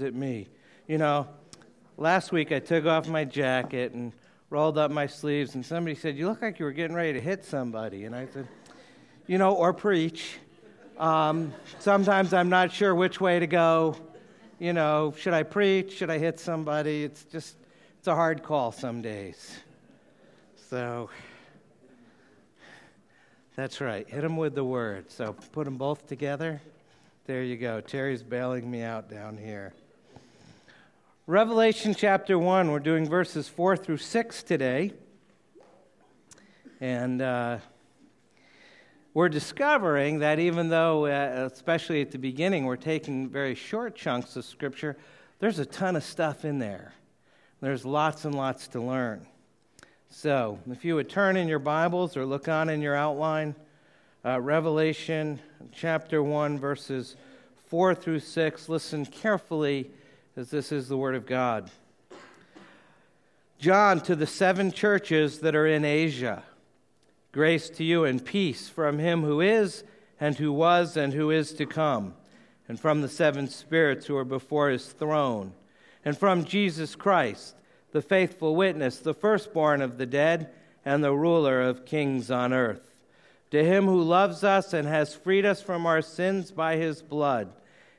at me. You know, last week I took off my jacket and rolled up my sleeves, and somebody said, You look like you were getting ready to hit somebody. And I said, You know, or preach. Um, sometimes I'm not sure which way to go. You know, should I preach? Should I hit somebody? It's just, it's a hard call some days. So, that's right. Hit them with the word. So put them both together. There you go. Terry's bailing me out down here. Revelation chapter 1, we're doing verses 4 through 6 today. And uh, we're discovering that even though, uh, especially at the beginning, we're taking very short chunks of Scripture, there's a ton of stuff in there. There's lots and lots to learn. So, if you would turn in your Bibles or look on in your outline, uh, Revelation chapter 1, verses 4 through 6, listen carefully as this is the Word of God. John, to the seven churches that are in Asia, grace to you and peace from him who is, and who was, and who is to come, and from the seven spirits who are before his throne, and from Jesus Christ, the faithful witness, the firstborn of the dead, and the ruler of kings on earth. To him who loves us and has freed us from our sins by his blood,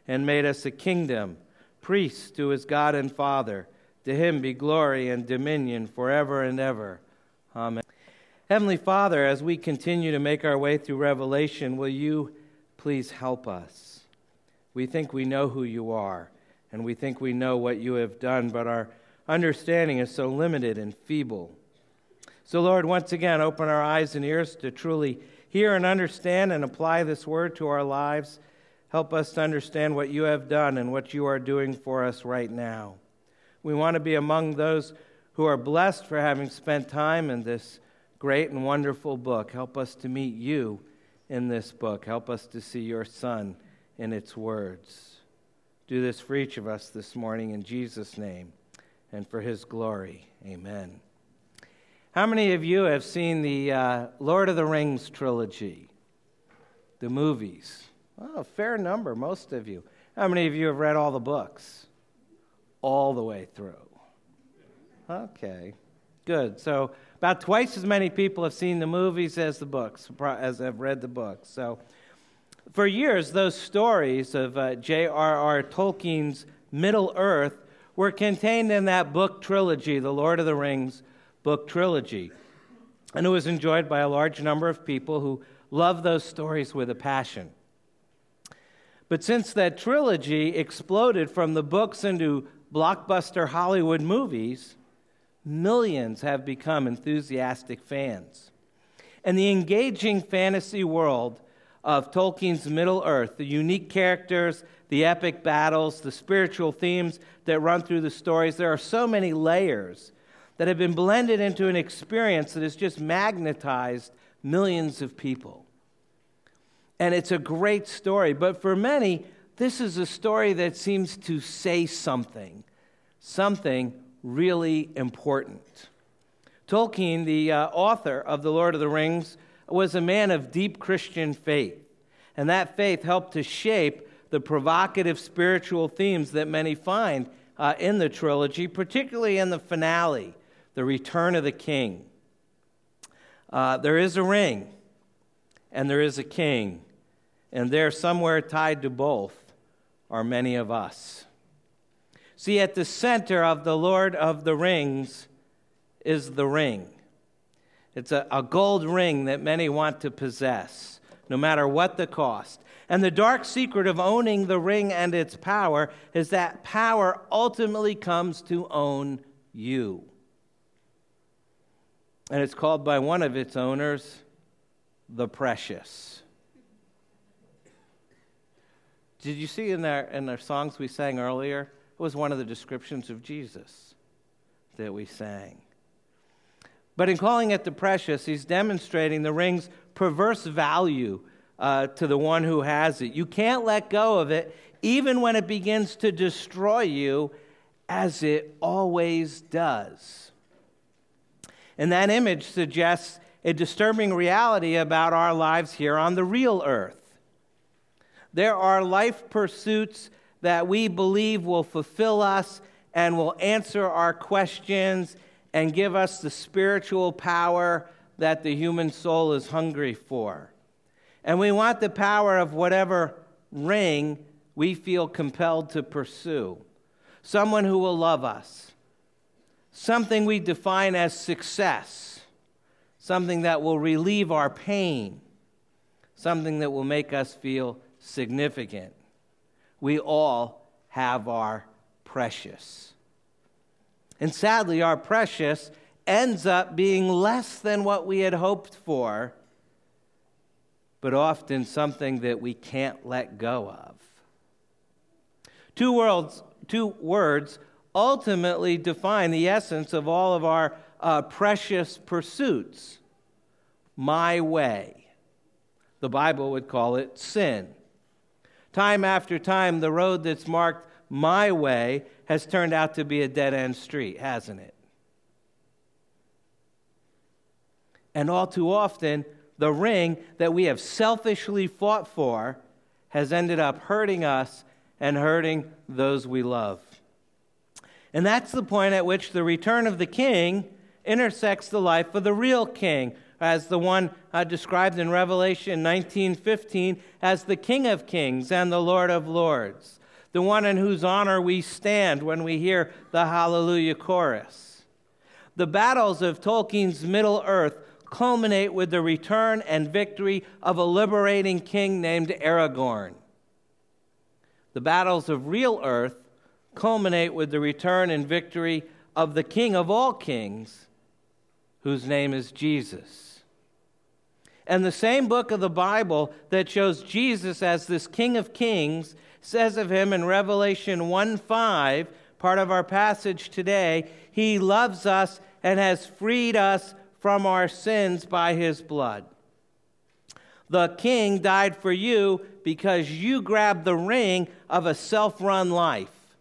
and made us a kingdom priest to his God and Father. To him be glory and dominion forever and ever. Amen. Heavenly Father, as we continue to make our way through Revelation, will you please help us? We think we know who you are, and we think we know what you have done, but our understanding is so limited and feeble. So, Lord, once again, open our eyes and ears to truly hear and understand and apply this word to our lives. Help us to understand what you have done and what you are doing for us right now. We want to be among those who are blessed for having spent time in this great and wonderful book. Help us to meet you in this book. Help us to see your Son in its words. Do this for each of us this morning in Jesus' name and for his glory. Amen. How many of you have seen the uh, Lord of the Rings trilogy, the movies? Well, a fair number, most of you. How many of you have read all the books? All the way through. Okay, good. So, about twice as many people have seen the movies as the books, as have read the books. So, for years, those stories of uh, J.R.R. Tolkien's Middle Earth were contained in that book trilogy, the Lord of the Rings book trilogy. And it was enjoyed by a large number of people who loved those stories with a passion. But since that trilogy exploded from the books into blockbuster Hollywood movies, millions have become enthusiastic fans. And the engaging fantasy world of Tolkien's Middle Earth, the unique characters, the epic battles, the spiritual themes that run through the stories, there are so many layers that have been blended into an experience that has just magnetized millions of people and it's a great story. But for many, this is a story that seems to say something, something really important. Tolkien, the uh, author of The Lord of the Rings, was a man of deep Christian faith, and that faith helped to shape the provocative spiritual themes that many find uh, in the trilogy, particularly in the finale, The Return of the King. Uh, there is a ring, and there is a king, and there, somewhere tied to both, are many of us. See, at the center of the Lord of the Rings is the ring. It's a, a gold ring that many want to possess, no matter what the cost. And the dark secret of owning the ring and its power is that power ultimately comes to own you. And it's called by one of its owners the precious. Did you see in our, in our songs we sang earlier? It was one of the descriptions of Jesus that we sang. But in calling it the precious, he's demonstrating the ring's perverse value uh, to the one who has it. You can't let go of it, even when it begins to destroy you, as it always does. And that image suggests a disturbing reality about our lives here on the real earth. There are life pursuits that we believe will fulfill us and will answer our questions and give us the spiritual power that the human soul is hungry for. And we want the power of whatever ring we feel compelled to pursue. Someone who will love us, something we define as success, something that will relieve our pain, something that will make us feel significant. We all have our precious. And sadly, our precious ends up being less than what we had hoped for, but often something that we can't let go of. Two words, two words ultimately define the essence of all of our uh, precious pursuits my way. The Bible would call it sin. Time after time, the road that's marked my way has turned out to be a dead end street, hasn't it? And all too often, the ring that we have selfishly fought for has ended up hurting us and hurting those we love. And that's the point at which the return of the king intersects the life of the real king, as the one uh, described in Revelation 19:15 as the King of Kings and the Lord of Lords, the one in whose honor we stand when we hear the Hallelujah chorus. The battles of Tolkien's Middle Earth culminate with the return and victory of a liberating king named Aragorn. The battles of real earth culminate with the return and victory of the King of all kings, whose name is Jesus. And the same book of the Bible that shows Jesus as this King of Kings says of him in Revelation 1 5, part of our passage today, He loves us and has freed us from our sins by His blood. The King died for you because you grabbed the ring of a self run life,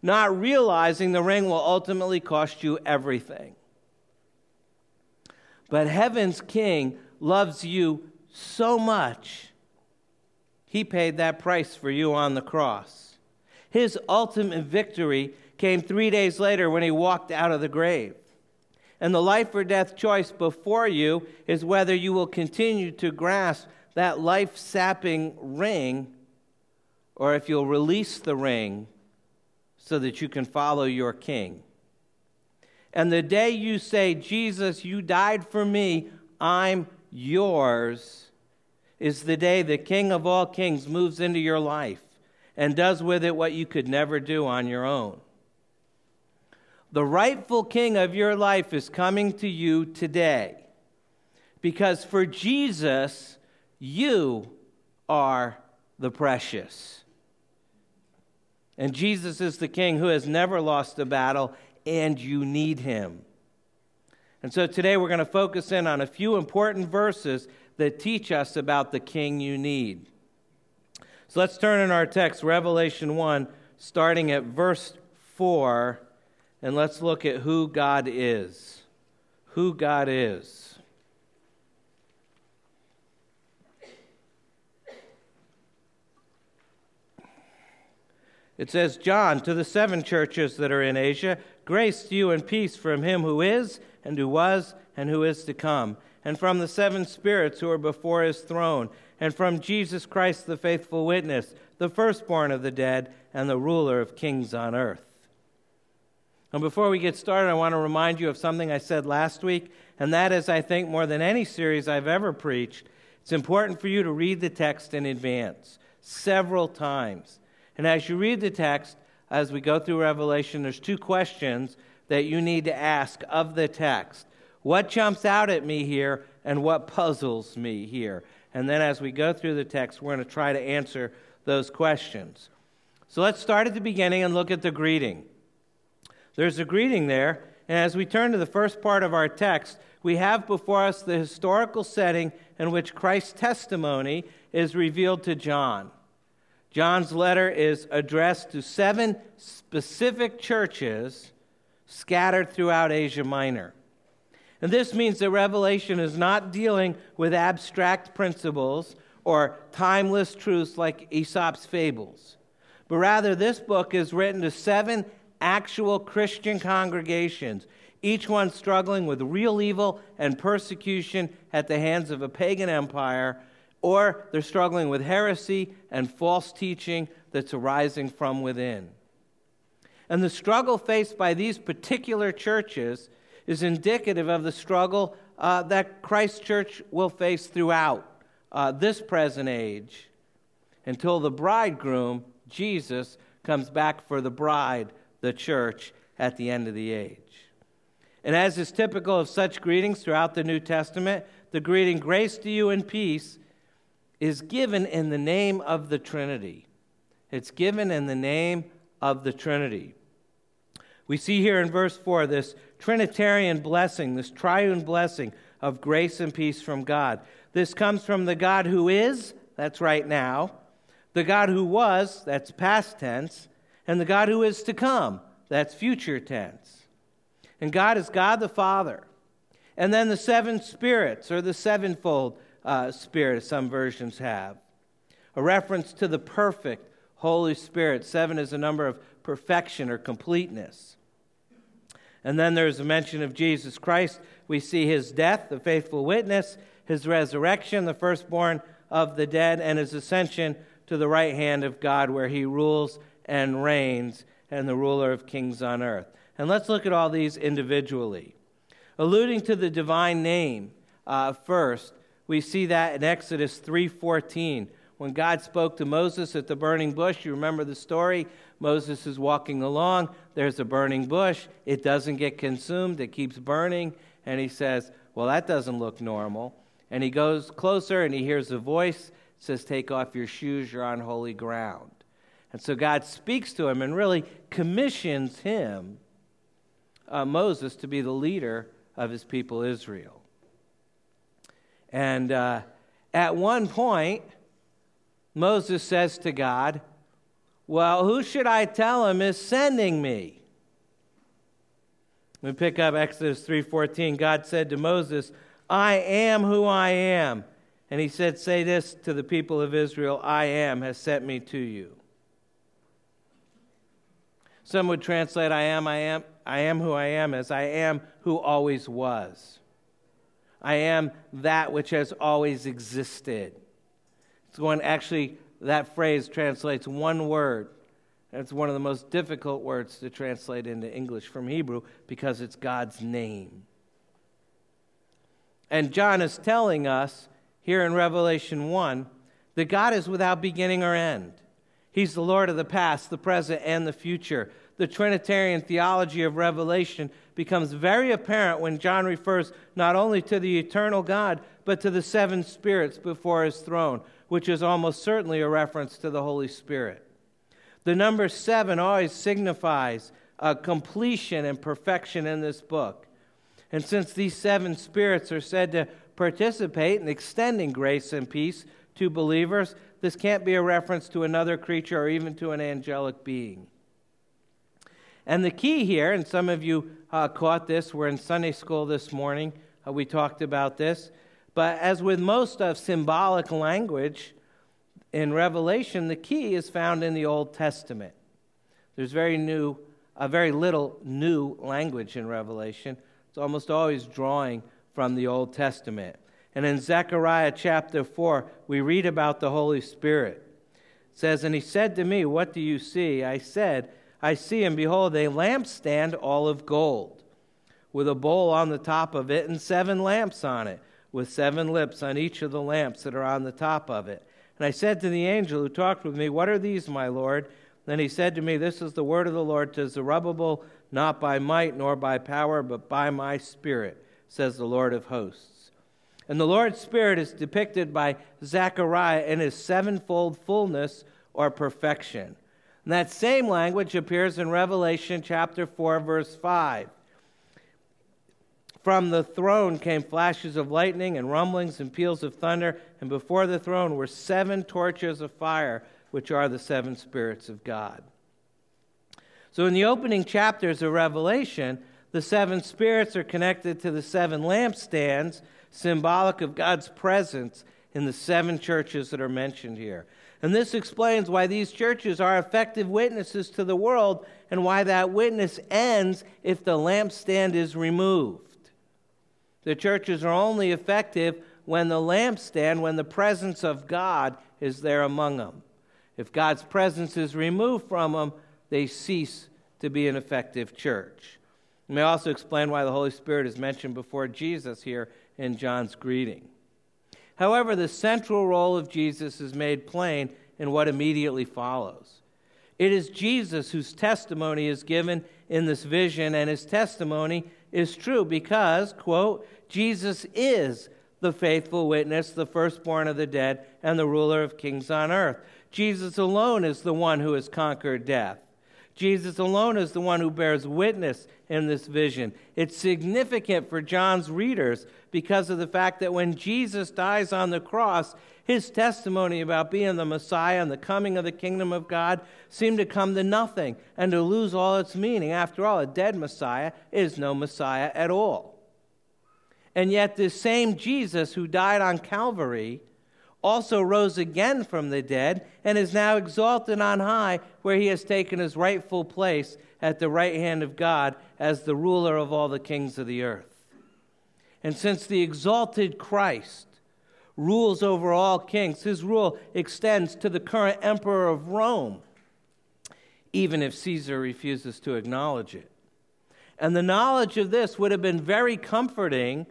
not realizing the ring will ultimately cost you everything. But heaven's King loves you so much, he paid that price for you on the cross. His ultimate victory came three days later when he walked out of the grave. And the life or death choice before you is whether you will continue to grasp that life sapping ring or if you'll release the ring so that you can follow your king. And the day you say, Jesus, you died for me, I'm yours, is the day the King of all kings moves into your life and does with it what you could never do on your own. The rightful king of your life is coming to you today because for Jesus, you are the precious. And Jesus is the king who has never lost a battle, and you need him. And so today we're going to focus in on a few important verses that teach us about the king you need. So let's turn in our text, Revelation 1, starting at verse 4, and let's look at who God is. Who God is. It says, John, to the seven churches that are in Asia, grace to you and peace from him who is, and who was, and who is to come, and from the seven spirits who are before his throne, and from Jesus Christ, the faithful witness, the firstborn of the dead, and the ruler of kings on earth. And before we get started, I want to remind you of something I said last week, and that is, I think, more than any series I've ever preached, it's important for you to read the text in advance several times. And as you read the text, as we go through Revelation, there's two questions that you need to ask of the text. What jumps out at me here, and what puzzles me here? And then as we go through the text, we're going to try to answer those questions. So let's start at the beginning and look at the greeting. There's a greeting there, and as we turn to the first part of our text, we have before us the historical setting in which Christ's testimony is revealed to John. John's letter is addressed to seven specific churches scattered throughout Asia Minor. And this means that Revelation is not dealing with abstract principles or timeless truths like Aesop's fables, but rather this book is written to seven actual Christian congregations, each one struggling with real evil and persecution at the hands of a pagan empire, or they're struggling with heresy and false teaching that's arising from within. And the struggle faced by these particular churches is indicative of the struggle uh, that Christ Church will face throughout uh, this present age until the bridegroom, Jesus, comes back for the bride, the church, at the end of the age. And as is typical of such greetings throughout the New Testament, the greeting, grace to you and peace, is given in the name of the Trinity. It's given in the name of the Trinity. We see here in verse 4 this Trinitarian blessing, this triune blessing of grace and peace from God. This comes from the God who is, that's right now, the God who was, that's past tense, and the God who is to come, that's future tense. And God is God the Father. And then the seven spirits, or the sevenfold uh, spirit, some versions have. A reference to the perfect Holy Spirit. Seven is a number of perfection or completeness. And then there's a mention of Jesus Christ. We see his death, the faithful witness, his resurrection, the firstborn of the dead, and his ascension to the right hand of God, where he rules and reigns and the ruler of kings on earth. And let's look at all these individually. Alluding to the divine name uh, first, we see that in Exodus 3:14 when God spoke to Moses at the burning bush. You remember the story? Moses is walking along, there's a burning bush, it doesn't get consumed, it keeps burning, and he says, "Well, that doesn't look normal." And he goes closer and he hears a voice says, Take off your shoes, you're on holy ground. And so God speaks to him and really commissions him, uh, Moses, to be the leader of his people Israel. And uh, at one point, Moses says to God, Well, who should I tell him is sending me? We pick up Exodus 3:14. God said to Moses, I am who I am. And he said, Say this to the people of Israel I am has sent me to you. Some would translate I am, I am, I am who I am as I am who always was. I am that which has always existed. It's going actually, that phrase translates one word. it's one of the most difficult words to translate into English from Hebrew because it's God's name. And John is telling us here in Revelation 1 that God is without beginning or end. He's the Lord of the past, the present, and the future. The Trinitarian theology of Revelation becomes very apparent when John refers not only to the eternal God, but to the seven spirits before his throne, which is almost certainly a reference to the Holy Spirit. The number seven always signifies completion and perfection in this book. And since these seven spirits are said to participate in extending grace and peace to believers, this can't be a reference to another creature or even to an angelic being. And the key here, and some of you uh, caught this, we're in Sunday school this morning, uh, we talked about this, but as with most of symbolic language in Revelation, the key is found in the Old Testament. There's very new, uh, very little new language in Revelation. It's almost always drawing from the Old Testament. And in Zechariah chapter 4, we read about the Holy Spirit. It says, And he said to me, What do you see? I said, I see, and behold, a lampstand all of gold, with a bowl on the top of it, and seven lamps on it, with seven lips on each of the lamps that are on the top of it. And I said to the angel who talked with me, What are these, my Lord? Then he said to me, This is the word of the Lord to Zerubbabel, not by might nor by power, but by my spirit, says the Lord of hosts. And the Lord's Spirit is depicted by Zechariah in his sevenfold fullness or perfection. And that same language appears in Revelation chapter 4, verse 5. From the throne came flashes of lightning and rumblings and peals of thunder, and before the throne were seven torches of fire, which are the seven spirits of God. So, in the opening chapters of Revelation, the seven spirits are connected to the seven lampstands, symbolic of God's presence in the seven churches that are mentioned here. And this explains why these churches are effective witnesses to the world and why that witness ends if the lampstand is removed. The churches are only effective when the lampstand, when the presence of God is there among them. If God's presence is removed from them, they cease to be an effective church. It may also explain why the Holy Spirit is mentioned before Jesus here in John's greeting. However, the central role of Jesus is made plain in what immediately follows. It is Jesus whose testimony is given in this vision, and his testimony is true because, quote, Jesus is the faithful witness, the firstborn of the dead, and the ruler of kings on earth. Jesus alone is the one who has conquered death. Jesus alone is the one who bears witness in this vision. It's significant for John's readers because of the fact that when Jesus dies on the cross, his testimony about being the Messiah and the coming of the kingdom of God seemed to come to nothing and to lose all its meaning. After all, a dead Messiah is no Messiah at all. And yet, this same Jesus who died on Calvary also rose again from the dead and is now exalted on high, where he has taken his rightful place at the right hand of God as the ruler of all the kings of the earth. And since the exalted Christ rules over all kings, his rule extends to the current emperor of Rome, even if Caesar refuses to acknowledge it. And the knowledge of this would have been very comforting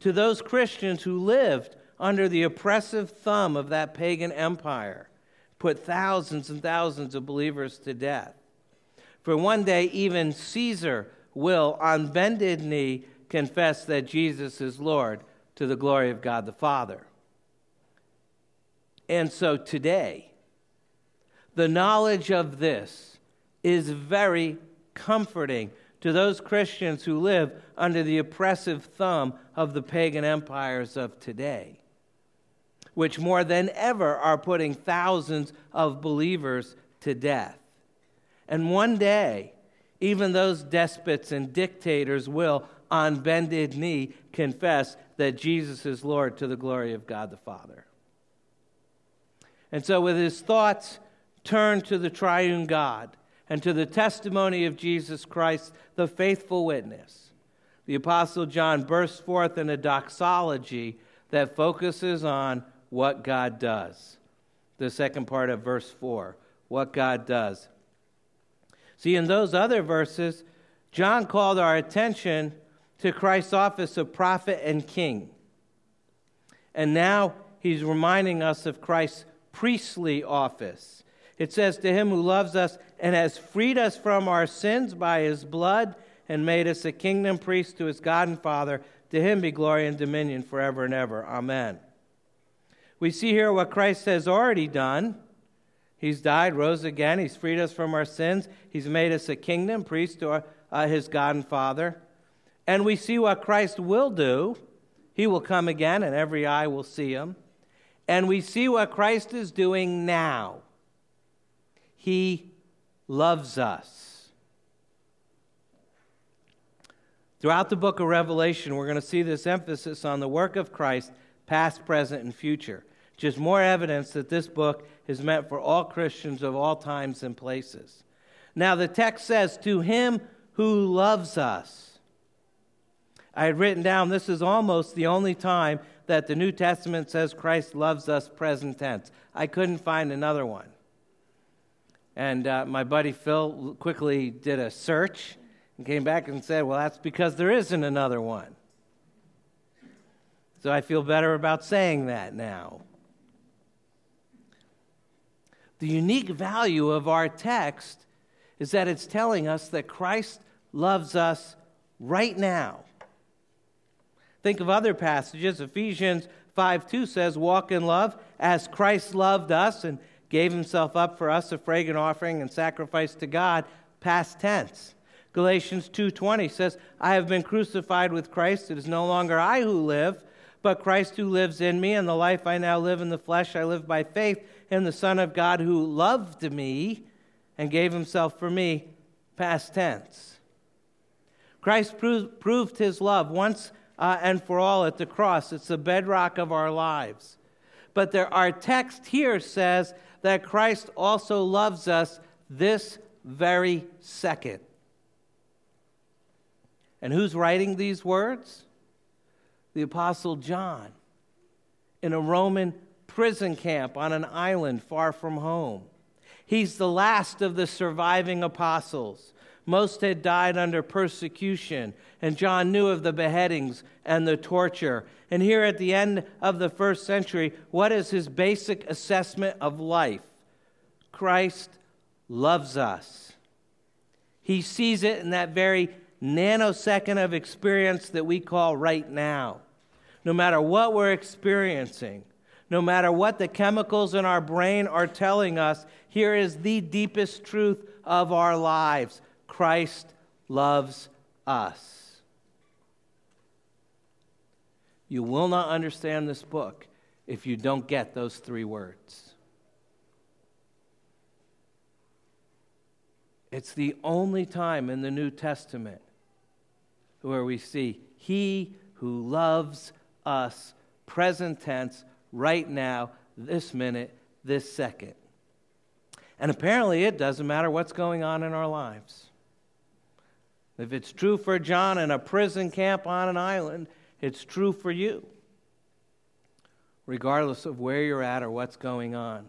to those Christians who lived under the oppressive thumb of that pagan empire, put thousands and thousands of believers to death. For one day, even Caesar will, on bended knee, confess that Jesus is Lord to the glory of God the Father. And so today, the knowledge of this is very comforting to those Christians who live under the oppressive thumb of the pagan empires of today which more than ever are putting thousands of believers to death. And one day, even those despots and dictators will, on bended knee, confess that Jesus is Lord to the glory of God the Father. And so, with his thoughts turned to the triune God and to the testimony of Jesus Christ, the faithful witness, the Apostle John bursts forth in a doxology that focuses on what God does. The second part of verse 4 what God does. See, in those other verses, John called our attention to Christ's office of prophet and king. And now he's reminding us of Christ's priestly office. It says, To him who loves us and has freed us from our sins by his blood and made us a kingdom priest to his God and Father, to him be glory and dominion forever and ever. Amen. We see here what Christ has already done. He's died, rose again. He's freed us from our sins. He's made us a kingdom, priest to uh, his God and Father. And we see what Christ will do. He will come again, and every eye will see him. And we see what Christ is doing now. He loves us. Throughout the book of Revelation, we're going to see this emphasis on the work of Christ past, present, and future. Just more evidence that this book is meant for all Christians of all times and places. Now, the text says, To him who loves us. I had written down this is almost the only time that the New Testament says Christ loves us present tense. I couldn't find another one. And uh, my buddy Phil quickly did a search and came back and said, Well, that's because there isn't another one. So I feel better about saying that now. The unique value of our text is that it's telling us that Christ loves us right now. Think of other passages. Ephesians 5 2 says, Walk in love as Christ loved us and gave himself up for us, a fragrant offering and sacrifice to God, past tense. Galatians 2:20 says, "I have been crucified with Christ; it is no longer I who live, but Christ who lives in me, and the life I now live in the flesh, I live by faith in the Son of God who loved me and gave himself for me, past tense. Christ proved, his love once uh, and for all at the cross. It's the bedrock of our lives. But there, our text here says that Christ also loves us this very second. And who's writing these words? The Apostle John in a Roman prison camp on an island far from home. He's the last of the surviving apostles. Most had died under persecution, and John knew of the beheadings and the torture. And here at the end of the first century, what is his basic assessment of life? Christ loves us. He sees it in that very nanosecond of experience that we call right now. No matter what we're experiencing, no matter what the chemicals in our brain are telling us, here is the deepest truth of our lives Christ loves us. You will not understand this book if you don't get those three words. It's the only time in the New Testament where we see He who loves us, present tense, right now, this minute, this second. And apparently, it doesn't matter what's going on in our lives. If it's true for John in a prison camp on an island, it's true for you, regardless of where you're at or what's going on.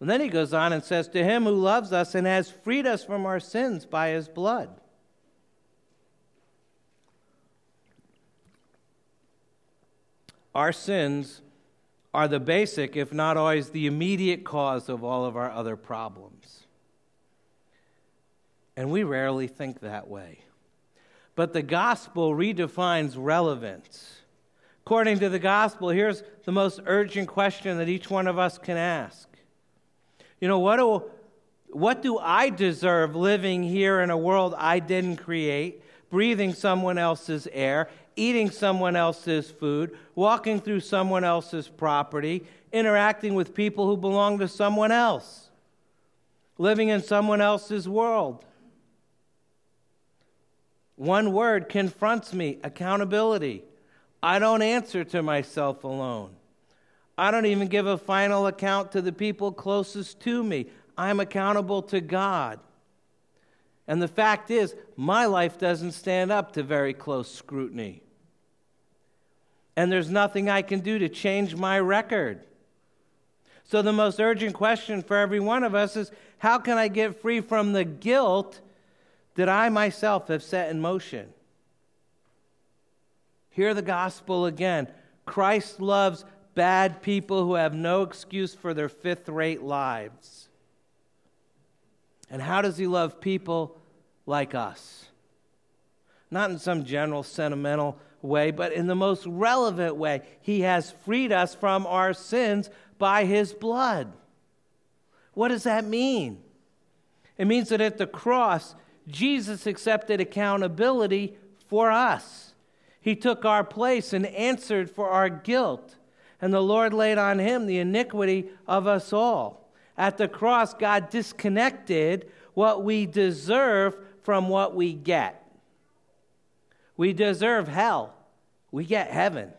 And then he goes on and says, To him who loves us and has freed us from our sins by his blood. Our sins are the basic, if not always the immediate cause of all of our other problems. And we rarely think that way. But the gospel redefines relevance. According to the gospel, here's the most urgent question that each one of us can ask. You know, what do, what do I deserve living here in a world I didn't create, breathing someone else's air, eating someone else's food, walking through someone else's property, interacting with people who belong to someone else, living in someone else's world. One word confronts me accountability. I don't answer to myself alone. I don't even give a final account to the people closest to me. I'm accountable to God. And the fact is, my life doesn't stand up to very close scrutiny and there's nothing I can do to change my record. So, the most urgent question for every one of us is how can I get free from the guilt that I myself have set in motion? Hear the gospel again. Christ loves bad people who have no excuse for their fifth rate lives. And how does he love people like us? Not in some general sentimental way, but in the most relevant way. He has freed us from our sins by his blood. What does that mean? It means that at the cross, Jesus accepted accountability for us. He took our place and answered for our guilt. And the Lord laid on him the iniquity of us all. At the cross, God disconnected what we deserve from what we get. We deserve hell. We get heaven.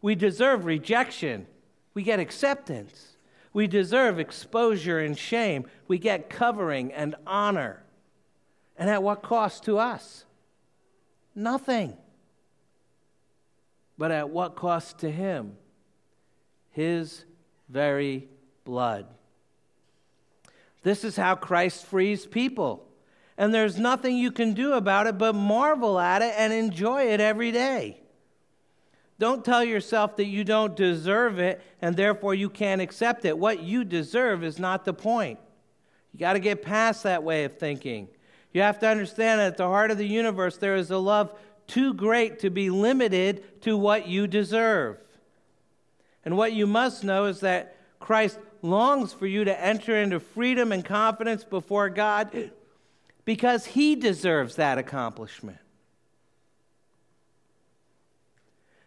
We deserve rejection. We get acceptance. We deserve exposure and shame. We get covering and honor. And at what cost to us? Nothing. But at what cost to him? His very blood. This is how Christ frees people and there's nothing you can do about it but marvel at it and enjoy it every day. Don't tell yourself that you don't deserve it and therefore you can't accept it. What you deserve is not the point. You got to get past that way of thinking. You have to understand that at the heart of the universe, there is a love too great to be limited to what you deserve. And what you must know is that Christ longs for you to enter into freedom and confidence before God because he deserves that accomplishment.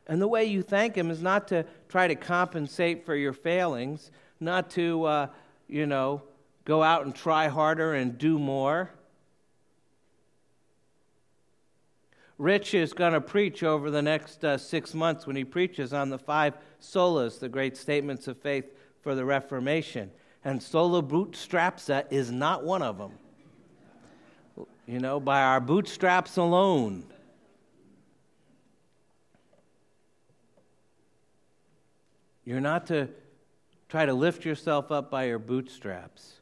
And the way you thank him is not to try to compensate for your failings, not to, uh, you know, go out and try harder and do more. Rich is going to preach over the next uh, six months when he preaches on the five solas, the great statements of faith for the Reformation. And sola bootstrapsa is not one of them. You know, by our bootstraps alone. You're not to try to lift yourself up by your bootstraps,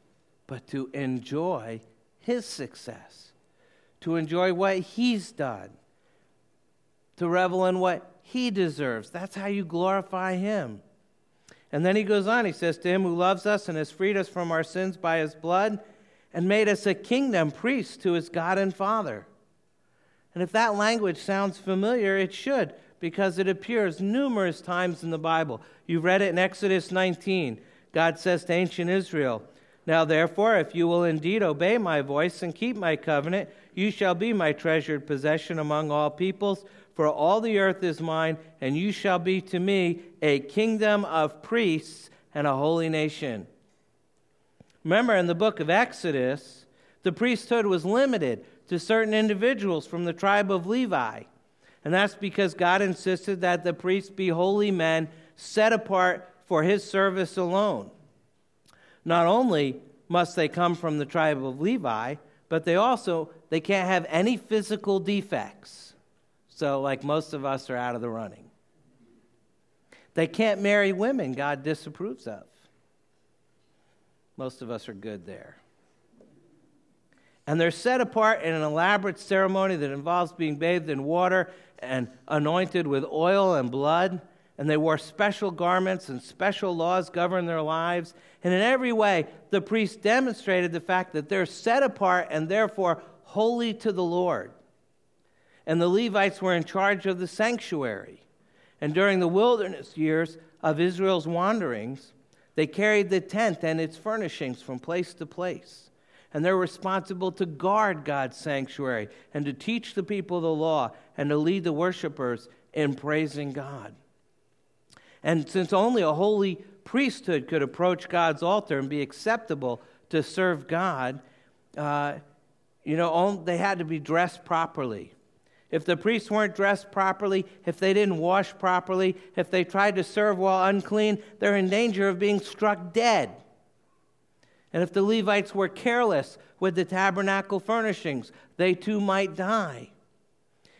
but to enjoy his success, to enjoy what he's done, to revel in what he deserves. That's how you glorify him. And then he goes on, he says, To him who loves us and has freed us from our sins by his blood and made us a kingdom, priest to his God and Father. And if that language sounds familiar, it should, because it appears numerous times in the Bible. You've read it in Exodus 19. God says to ancient Israel, Now therefore, if you will indeed obey my voice and keep my covenant, you shall be my treasured possession among all peoples for all the earth is mine, and you shall be to me a kingdom of priests and a holy nation. Remember, in the book of Exodus, the priesthood was limited to certain individuals from the tribe of Levi. And that's because God insisted that the priests be holy men set apart for his service alone. Not only must they come from the tribe of Levi, but they also they can't have any physical defects. So, like most of us are out of the running. They can't marry women God disapproves of. Most of us are good there. And they're set apart in an elaborate ceremony that involves being bathed in water and anointed with oil and blood. And they wore special garments, and special laws govern their lives. And in every way, the priests demonstrated the fact that they're set apart and therefore holy to the Lord and the Levites were in charge of the sanctuary. And during the wilderness years of Israel's wanderings, they carried the tent and its furnishings from place to place. And they're responsible to guard God's sanctuary and to teach the people the law and to lead the worshipers in praising God. And since only a holy priesthood could approach God's altar and be acceptable to serve God, uh, you know, they had to be dressed properly. If the priests weren't dressed properly, if they didn't wash properly, if they tried to serve while unclean, they're in danger of being struck dead. And if the Levites were careless with the tabernacle furnishings, they too might die.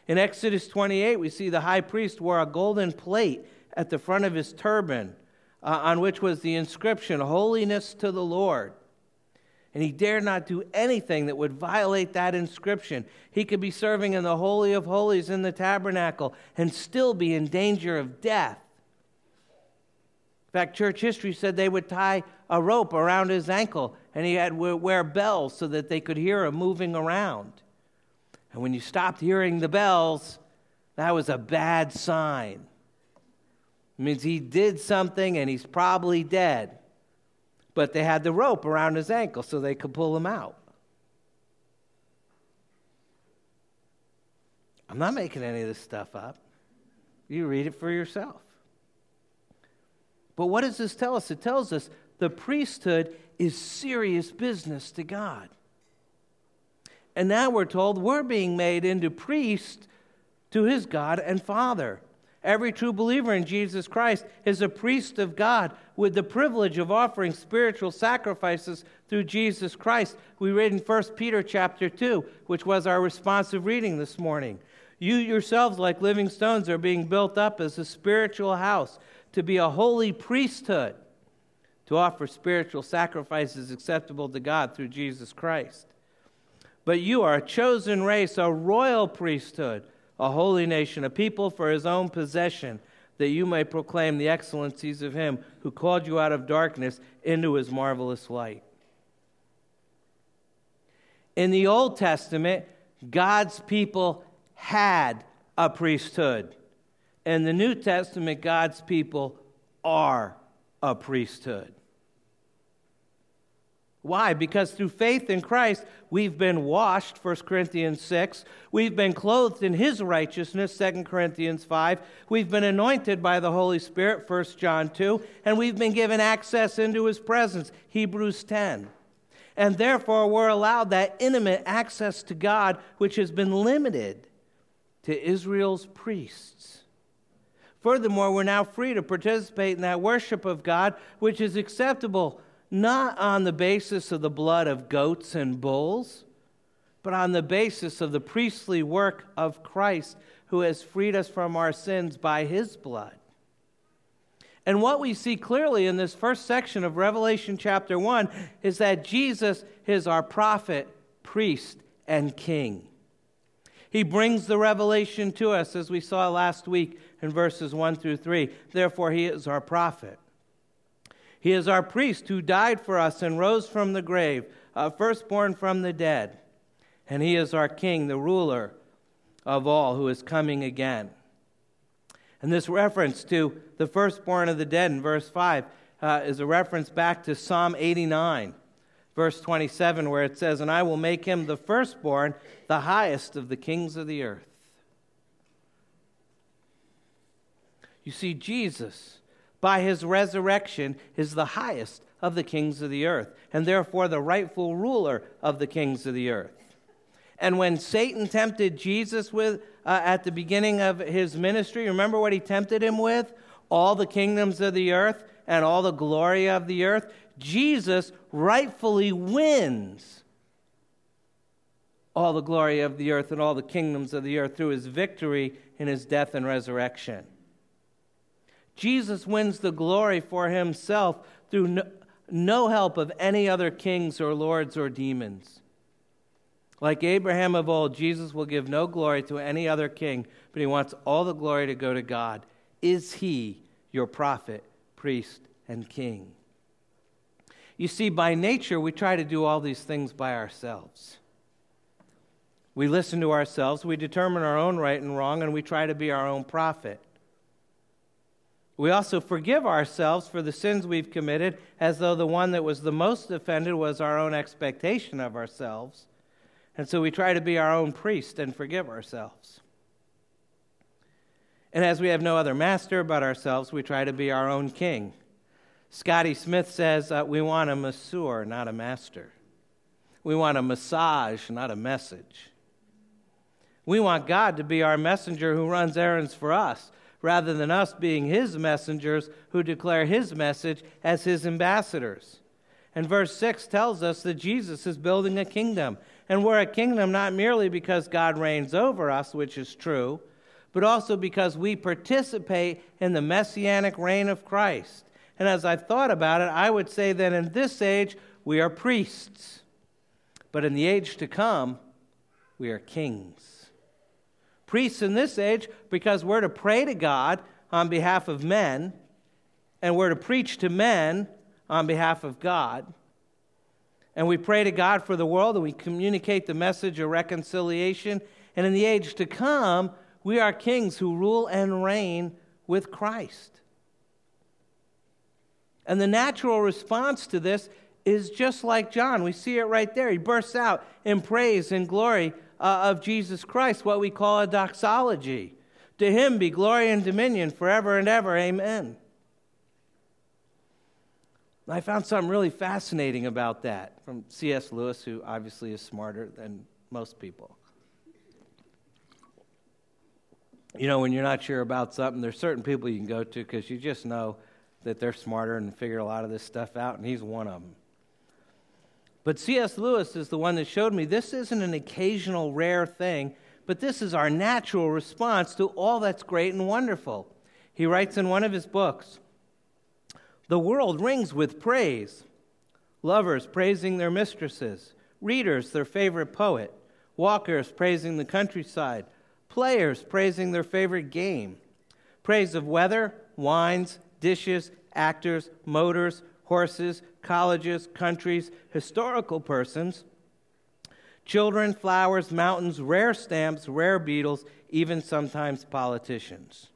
In Exodus 28, we see the high priest wore a golden plate at the front of his turban, uh, on which was the inscription, Holiness to the Lord and he dared not do anything that would violate that inscription. He could be serving in the Holy of Holies in the tabernacle and still be in danger of death. In fact, church history said they would tie a rope around his ankle and he had to wear bells so that they could hear him moving around. And when you stopped hearing the bells, that was a bad sign. It means he did something and he's probably dead but they had the rope around his ankle so they could pull him out. I'm not making any of this stuff up. You read it for yourself. But what does this tell us? It tells us the priesthood is serious business to God. And now we're told we're being made into priests to his God and Father. Every true believer in Jesus Christ is a priest of God with the privilege of offering spiritual sacrifices through Jesus Christ. We read in 1 Peter chapter 2, which was our responsive reading this morning. You yourselves, like living stones, are being built up as a spiritual house to be a holy priesthood, to offer spiritual sacrifices acceptable to God through Jesus Christ. But you are a chosen race, a royal priesthood a holy nation, a people for his own possession, that you may proclaim the excellencies of him who called you out of darkness into his marvelous light. In the Old Testament, God's people had a priesthood. In the New Testament, God's people are a priesthood. Why? Because through faith in Christ, we've been washed, 1 Corinthians 6. We've been clothed in his righteousness, 2 Corinthians 5. We've been anointed by the Holy Spirit, 1 John 2. And we've been given access into his presence, Hebrews 10. And therefore, we're allowed that intimate access to God, which has been limited to Israel's priests. Furthermore, we're now free to participate in that worship of God, which is acceptable not on the basis of the blood of goats and bulls, but on the basis of the priestly work of Christ, who has freed us from our sins by his blood. And what we see clearly in this first section of Revelation chapter 1 is that Jesus is our prophet, priest, and king. He brings the revelation to us, as we saw last week in verses 1 through 3. Therefore, he is our prophet. He is our priest who died for us and rose from the grave, uh, firstborn from the dead. And he is our king, the ruler of all, who is coming again. And this reference to the firstborn of the dead in verse 5 uh, is a reference back to Psalm 89 verse 27, where it says, And I will make him the firstborn, the highest of the kings of the earth. You see, Jesus, by his resurrection, is the highest of the kings of the earth, and therefore the rightful ruler of the kings of the earth. And when Satan tempted Jesus with, uh, at the beginning of his ministry, remember what he tempted him with? All the kingdoms of the earth and all the glory of the earth. Jesus rightfully wins all the glory of the earth and all the kingdoms of the earth through his victory in his death and resurrection. Jesus wins the glory for himself through no, no, help of any other kings or lords or demons. Like Abraham of old, Jesus will give no glory to any other king, but he wants all the glory to go to God. Is he your prophet, priest, and king? You see, by nature, we try to do all these things by ourselves. We listen to ourselves, we determine our own right and wrong, and we try to be our own prophet. We also forgive ourselves for the sins we've committed as though the one that was the most offended was our own expectation of ourselves. And so we try to be our own priest and forgive ourselves. And as we have no other master but ourselves, we try to be our own king. Scotty Smith says uh, we want a masseur, not a master. We want a massage, not a message. We want God to be our messenger who runs errands for us, rather than us being his messengers who declare his message as his ambassadors. And verse 6 tells us that Jesus is building a kingdom. And we're a kingdom not merely because God reigns over us, which is true, but also because we participate in the messianic reign of Christ. And as I've thought about it, I would say that in this age, we are priests. But in the age to come, we are kings. Priests in this age because we're to pray to God on behalf of men, and we're to preach to men on behalf of God. And we pray to God for the world, and we communicate the message of reconciliation. And in the age to come, we are kings who rule and reign with Christ. And the natural response to this is just like John. We see it right there. He bursts out in praise and glory uh, of Jesus Christ, what we call a doxology. To him be glory and dominion forever and ever. Amen. I found something really fascinating about that from C.S. Lewis, who obviously is smarter than most people. You know, when you're not sure about something, there's certain people you can go to because you just know that they're smarter and figure a lot of this stuff out, and he's one of them. But C.S. Lewis is the one that showed me this isn't an occasional rare thing, but this is our natural response to all that's great and wonderful. He writes in one of his books The world rings with praise. Lovers praising their mistresses, readers their favorite poet, walkers praising the countryside, players praising their favorite game, praise of weather, wines, dishes, actors, motors, horses, colleges, countries, historical persons, children, flowers, mountains, rare stamps, rare beetles, even sometimes politicians.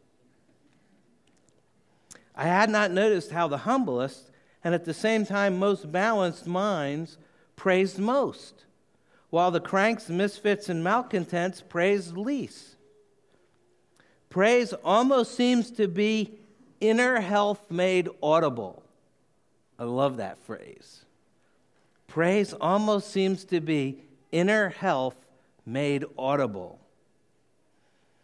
I had not noticed how the humblest and at the same time most balanced minds praised most, while the cranks, misfits, and malcontents praised least. Praise almost seems to be inner health made audible. I love that phrase. Praise almost seems to be inner health made audible.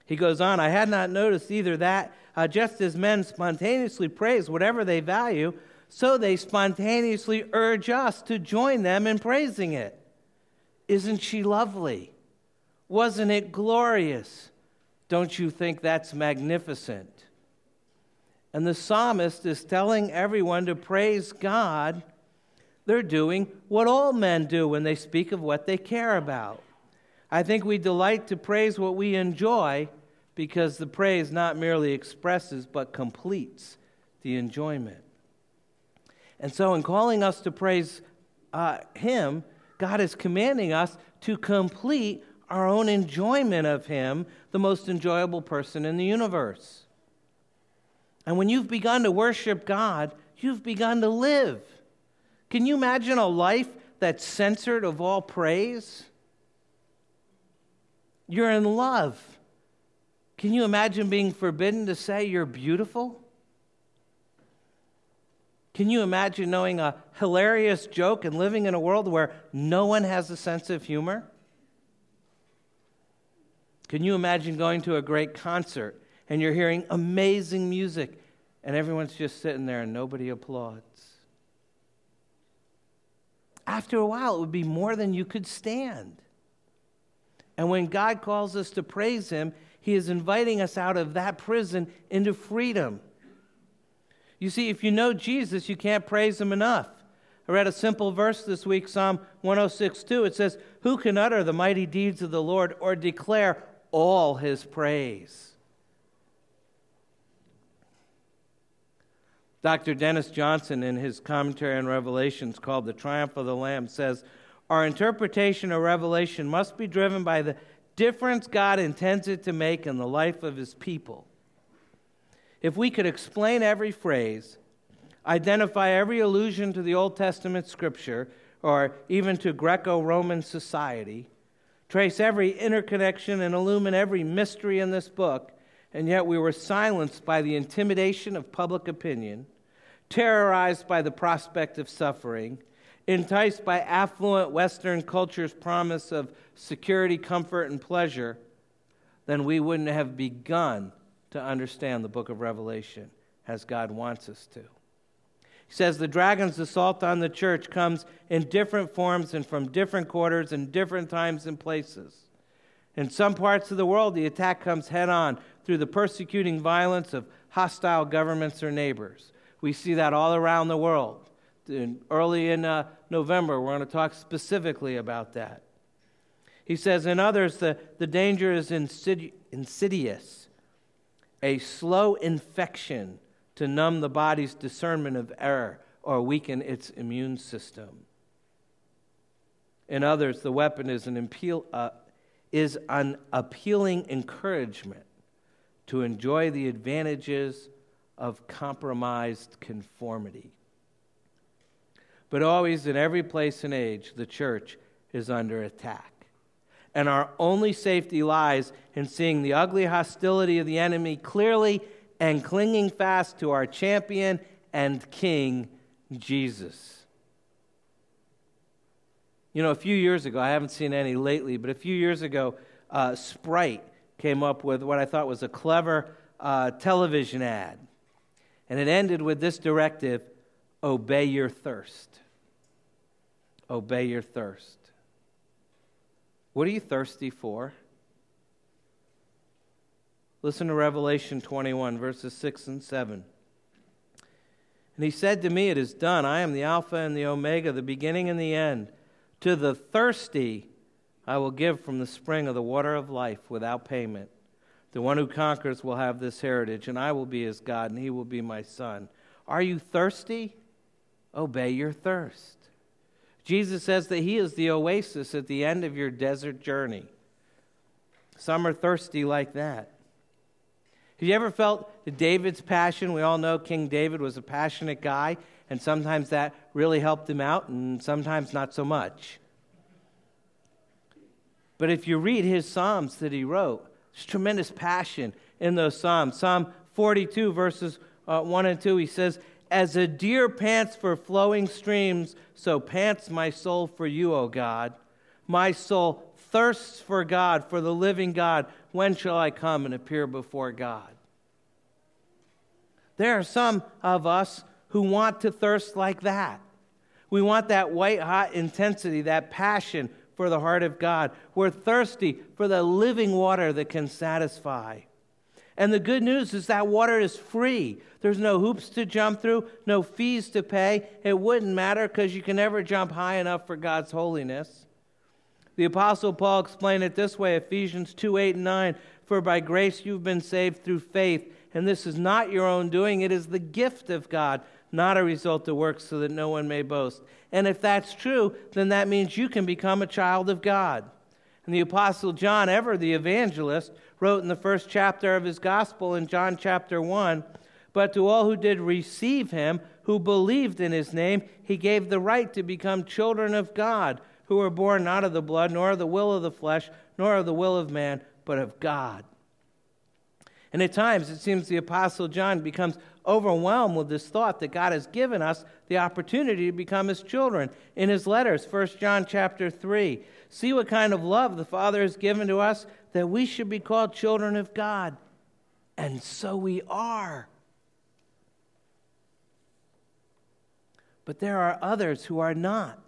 He goes on, I had not noticed either that uh, just as men spontaneously praise whatever they value, so they spontaneously urge us to join them in praising it. Isn't she lovely? Wasn't it glorious? Don't you think that's magnificent? And the psalmist is telling everyone to praise God. They're doing what all men do when they speak of what they care about. I think we delight to praise what we enjoy because the praise not merely expresses but completes the enjoyment. And so, in calling us to praise uh, Him, God is commanding us to complete our own enjoyment of Him, the most enjoyable person in the universe. And when you've begun to worship God, you've begun to live. Can you imagine a life that's censored of all praise? You're in love. Can you imagine being forbidden to say you're beautiful? Can you imagine knowing a hilarious joke and living in a world where no one has a sense of humor? Can you imagine going to a great concert and you're hearing amazing music and everyone's just sitting there and nobody applauds? After a while, it would be more than you could stand. And when God calls us to praise Him, He is inviting us out of that prison into freedom. You see, if you know Jesus, you can't praise Him enough. I read a simple verse this week, Psalm 106 2. It says, Who can utter the mighty deeds of the Lord or declare all His praise? Dr. Dennis Johnson, in his commentary on Revelations called The Triumph of the Lamb, says, our interpretation of Revelation must be driven by the difference God intends it to make in the life of his people. If we could explain every phrase, identify every allusion to the Old Testament scripture, or even to Greco Roman society, trace every interconnection and illumine every mystery in this book, and yet we were silenced by the intimidation of public opinion, terrorized by the prospect of suffering, enticed by affluent Western culture's promise of security, comfort, and pleasure, then we wouldn't have begun to understand the book of Revelation as God wants us to. He says the dragon's assault on the church comes in different forms and from different quarters and different times and places. In some parts of the world, the attack comes head on through the persecuting violence of hostile governments or neighbors. We see that all around the world in, early in uh, November, we're going to talk specifically about that. He says, in others, the, the danger is insidi- insidious, a slow infection to numb the body's discernment of error or weaken its immune system. In others, the weapon is an, appeal, uh, is an appealing encouragement to enjoy the advantages of compromised conformity. But always, in every place and age, the church is under attack. And our only safety lies in seeing the ugly hostility of the enemy clearly and clinging fast to our champion and king, Jesus. You know, a few years ago, I haven't seen any lately, but a few years ago, uh, Sprite came up with what I thought was a clever uh, television ad. And it ended with this directive obey your thirst obey your thirst. What are you thirsty for? Listen to Revelation 21, verses 6 and 7. And he said to me, It is done. I am the Alpha and the Omega, the beginning and the end. To the thirsty, I will give from the spring of the water of life without payment. The one who conquers will have this heritage, and I will be his God, and he will be my son. Are you thirsty? Obey your thirst. Jesus says that He is the oasis at the end of your desert journey. Some are thirsty like that. Have you ever felt David's passion? We all know King David was a passionate guy, and sometimes that really helped him out, and sometimes not so much. But if you read his Psalms that he wrote, there's tremendous passion in those Psalms. Psalm 42, verses uh, 1 and 2, he says, as a deer pants for flowing streams, so pants my soul for you, O God. My soul thirsts for God, for the living God. When shall I come and appear before God? There are some of us who want to thirst like that. We want that white hot intensity, that passion for the heart of God. We're thirsty for the living water that can satisfy. And the good news is that water is free. There's no hoops to jump through, no fees to pay. It wouldn't matter because you can never jump high enough for God's holiness. The Apostle Paul explained it this way Ephesians 2 8 and 9. For by grace you've been saved through faith, and this is not your own doing, it is the gift of God, not a result of works, so that no one may boast. And if that's true, then that means you can become a child of God. And the Apostle John, ever the evangelist, wrote in the first chapter of his gospel in John chapter 1 But to all who did receive him, who believed in his name, he gave the right to become children of God, who were born not of the blood, nor of the will of the flesh, nor of the will of man, but of God. And at times, it seems the Apostle John becomes overwhelmed with this thought that God has given us the opportunity to become his children. In his letters, 1 John chapter 3, see what kind of love the Father has given to us that we should be called children of God. And so we are. But there are others who are not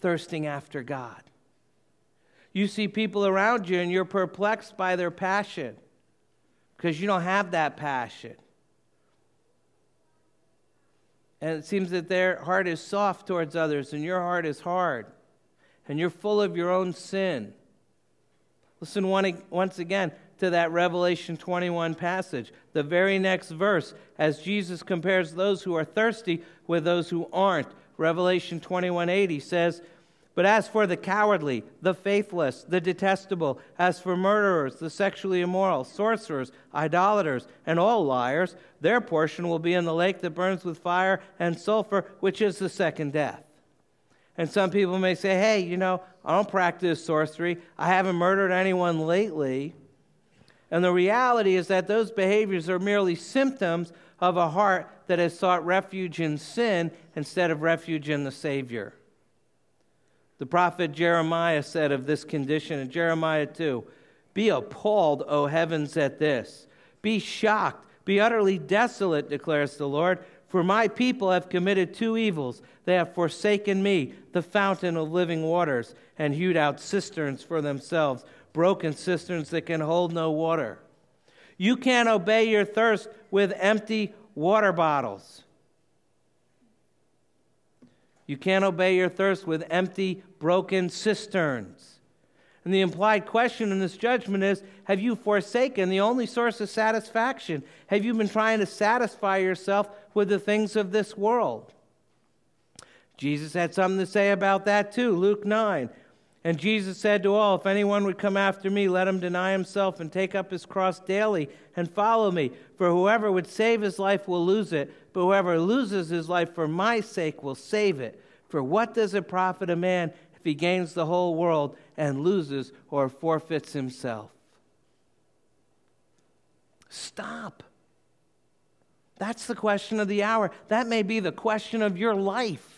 thirsting after God. You see people around you and you're perplexed by their passion because you don't have that passion. And it seems that their heart is soft towards others and your heart is hard. And you're full of your own sin. Listen one, once again to that Revelation 21 passage, the very next verse, as Jesus compares those who are thirsty with those who aren't. Revelation 21:80 says, but as for the cowardly, the faithless, the detestable, as for murderers, the sexually immoral, sorcerers, idolaters, and all liars, their portion will be in the lake that burns with fire and sulfur, which is the second death. And some people may say, hey, you know, I don't practice sorcery. I haven't murdered anyone lately. And the reality is that those behaviors are merely symptoms of a heart that has sought refuge in sin instead of refuge in the Savior. The prophet Jeremiah said of this condition in Jeremiah 2 Be appalled, O heavens, at this. Be shocked. Be utterly desolate, declares the Lord. For my people have committed two evils. They have forsaken me, the fountain of living waters, and hewed out cisterns for themselves, broken cisterns that can hold no water. You can't obey your thirst with empty water bottles. You can't obey your thirst with empty, broken cisterns. And the implied question in this judgment is Have you forsaken the only source of satisfaction? Have you been trying to satisfy yourself with the things of this world? Jesus had something to say about that too. Luke 9. And Jesus said to all, If anyone would come after me, let him deny himself and take up his cross daily and follow me. For whoever would save his life will lose it, but whoever loses his life for my sake will save it. For what does it profit a man if he gains the whole world and loses or forfeits himself? Stop. That's the question of the hour. That may be the question of your life.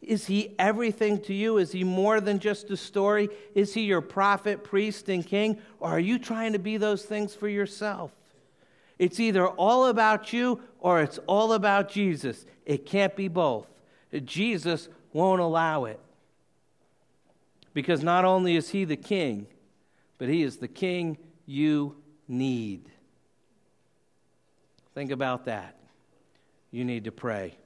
Is he everything to you? Is he more than just a story? Is he your prophet, priest, and king? Or are you trying to be those things for yourself? It's either all about you or it's all about Jesus. It can't be both. Jesus won't allow it. Because not only is he the king, but he is the king you need. Think about that. You need to pray.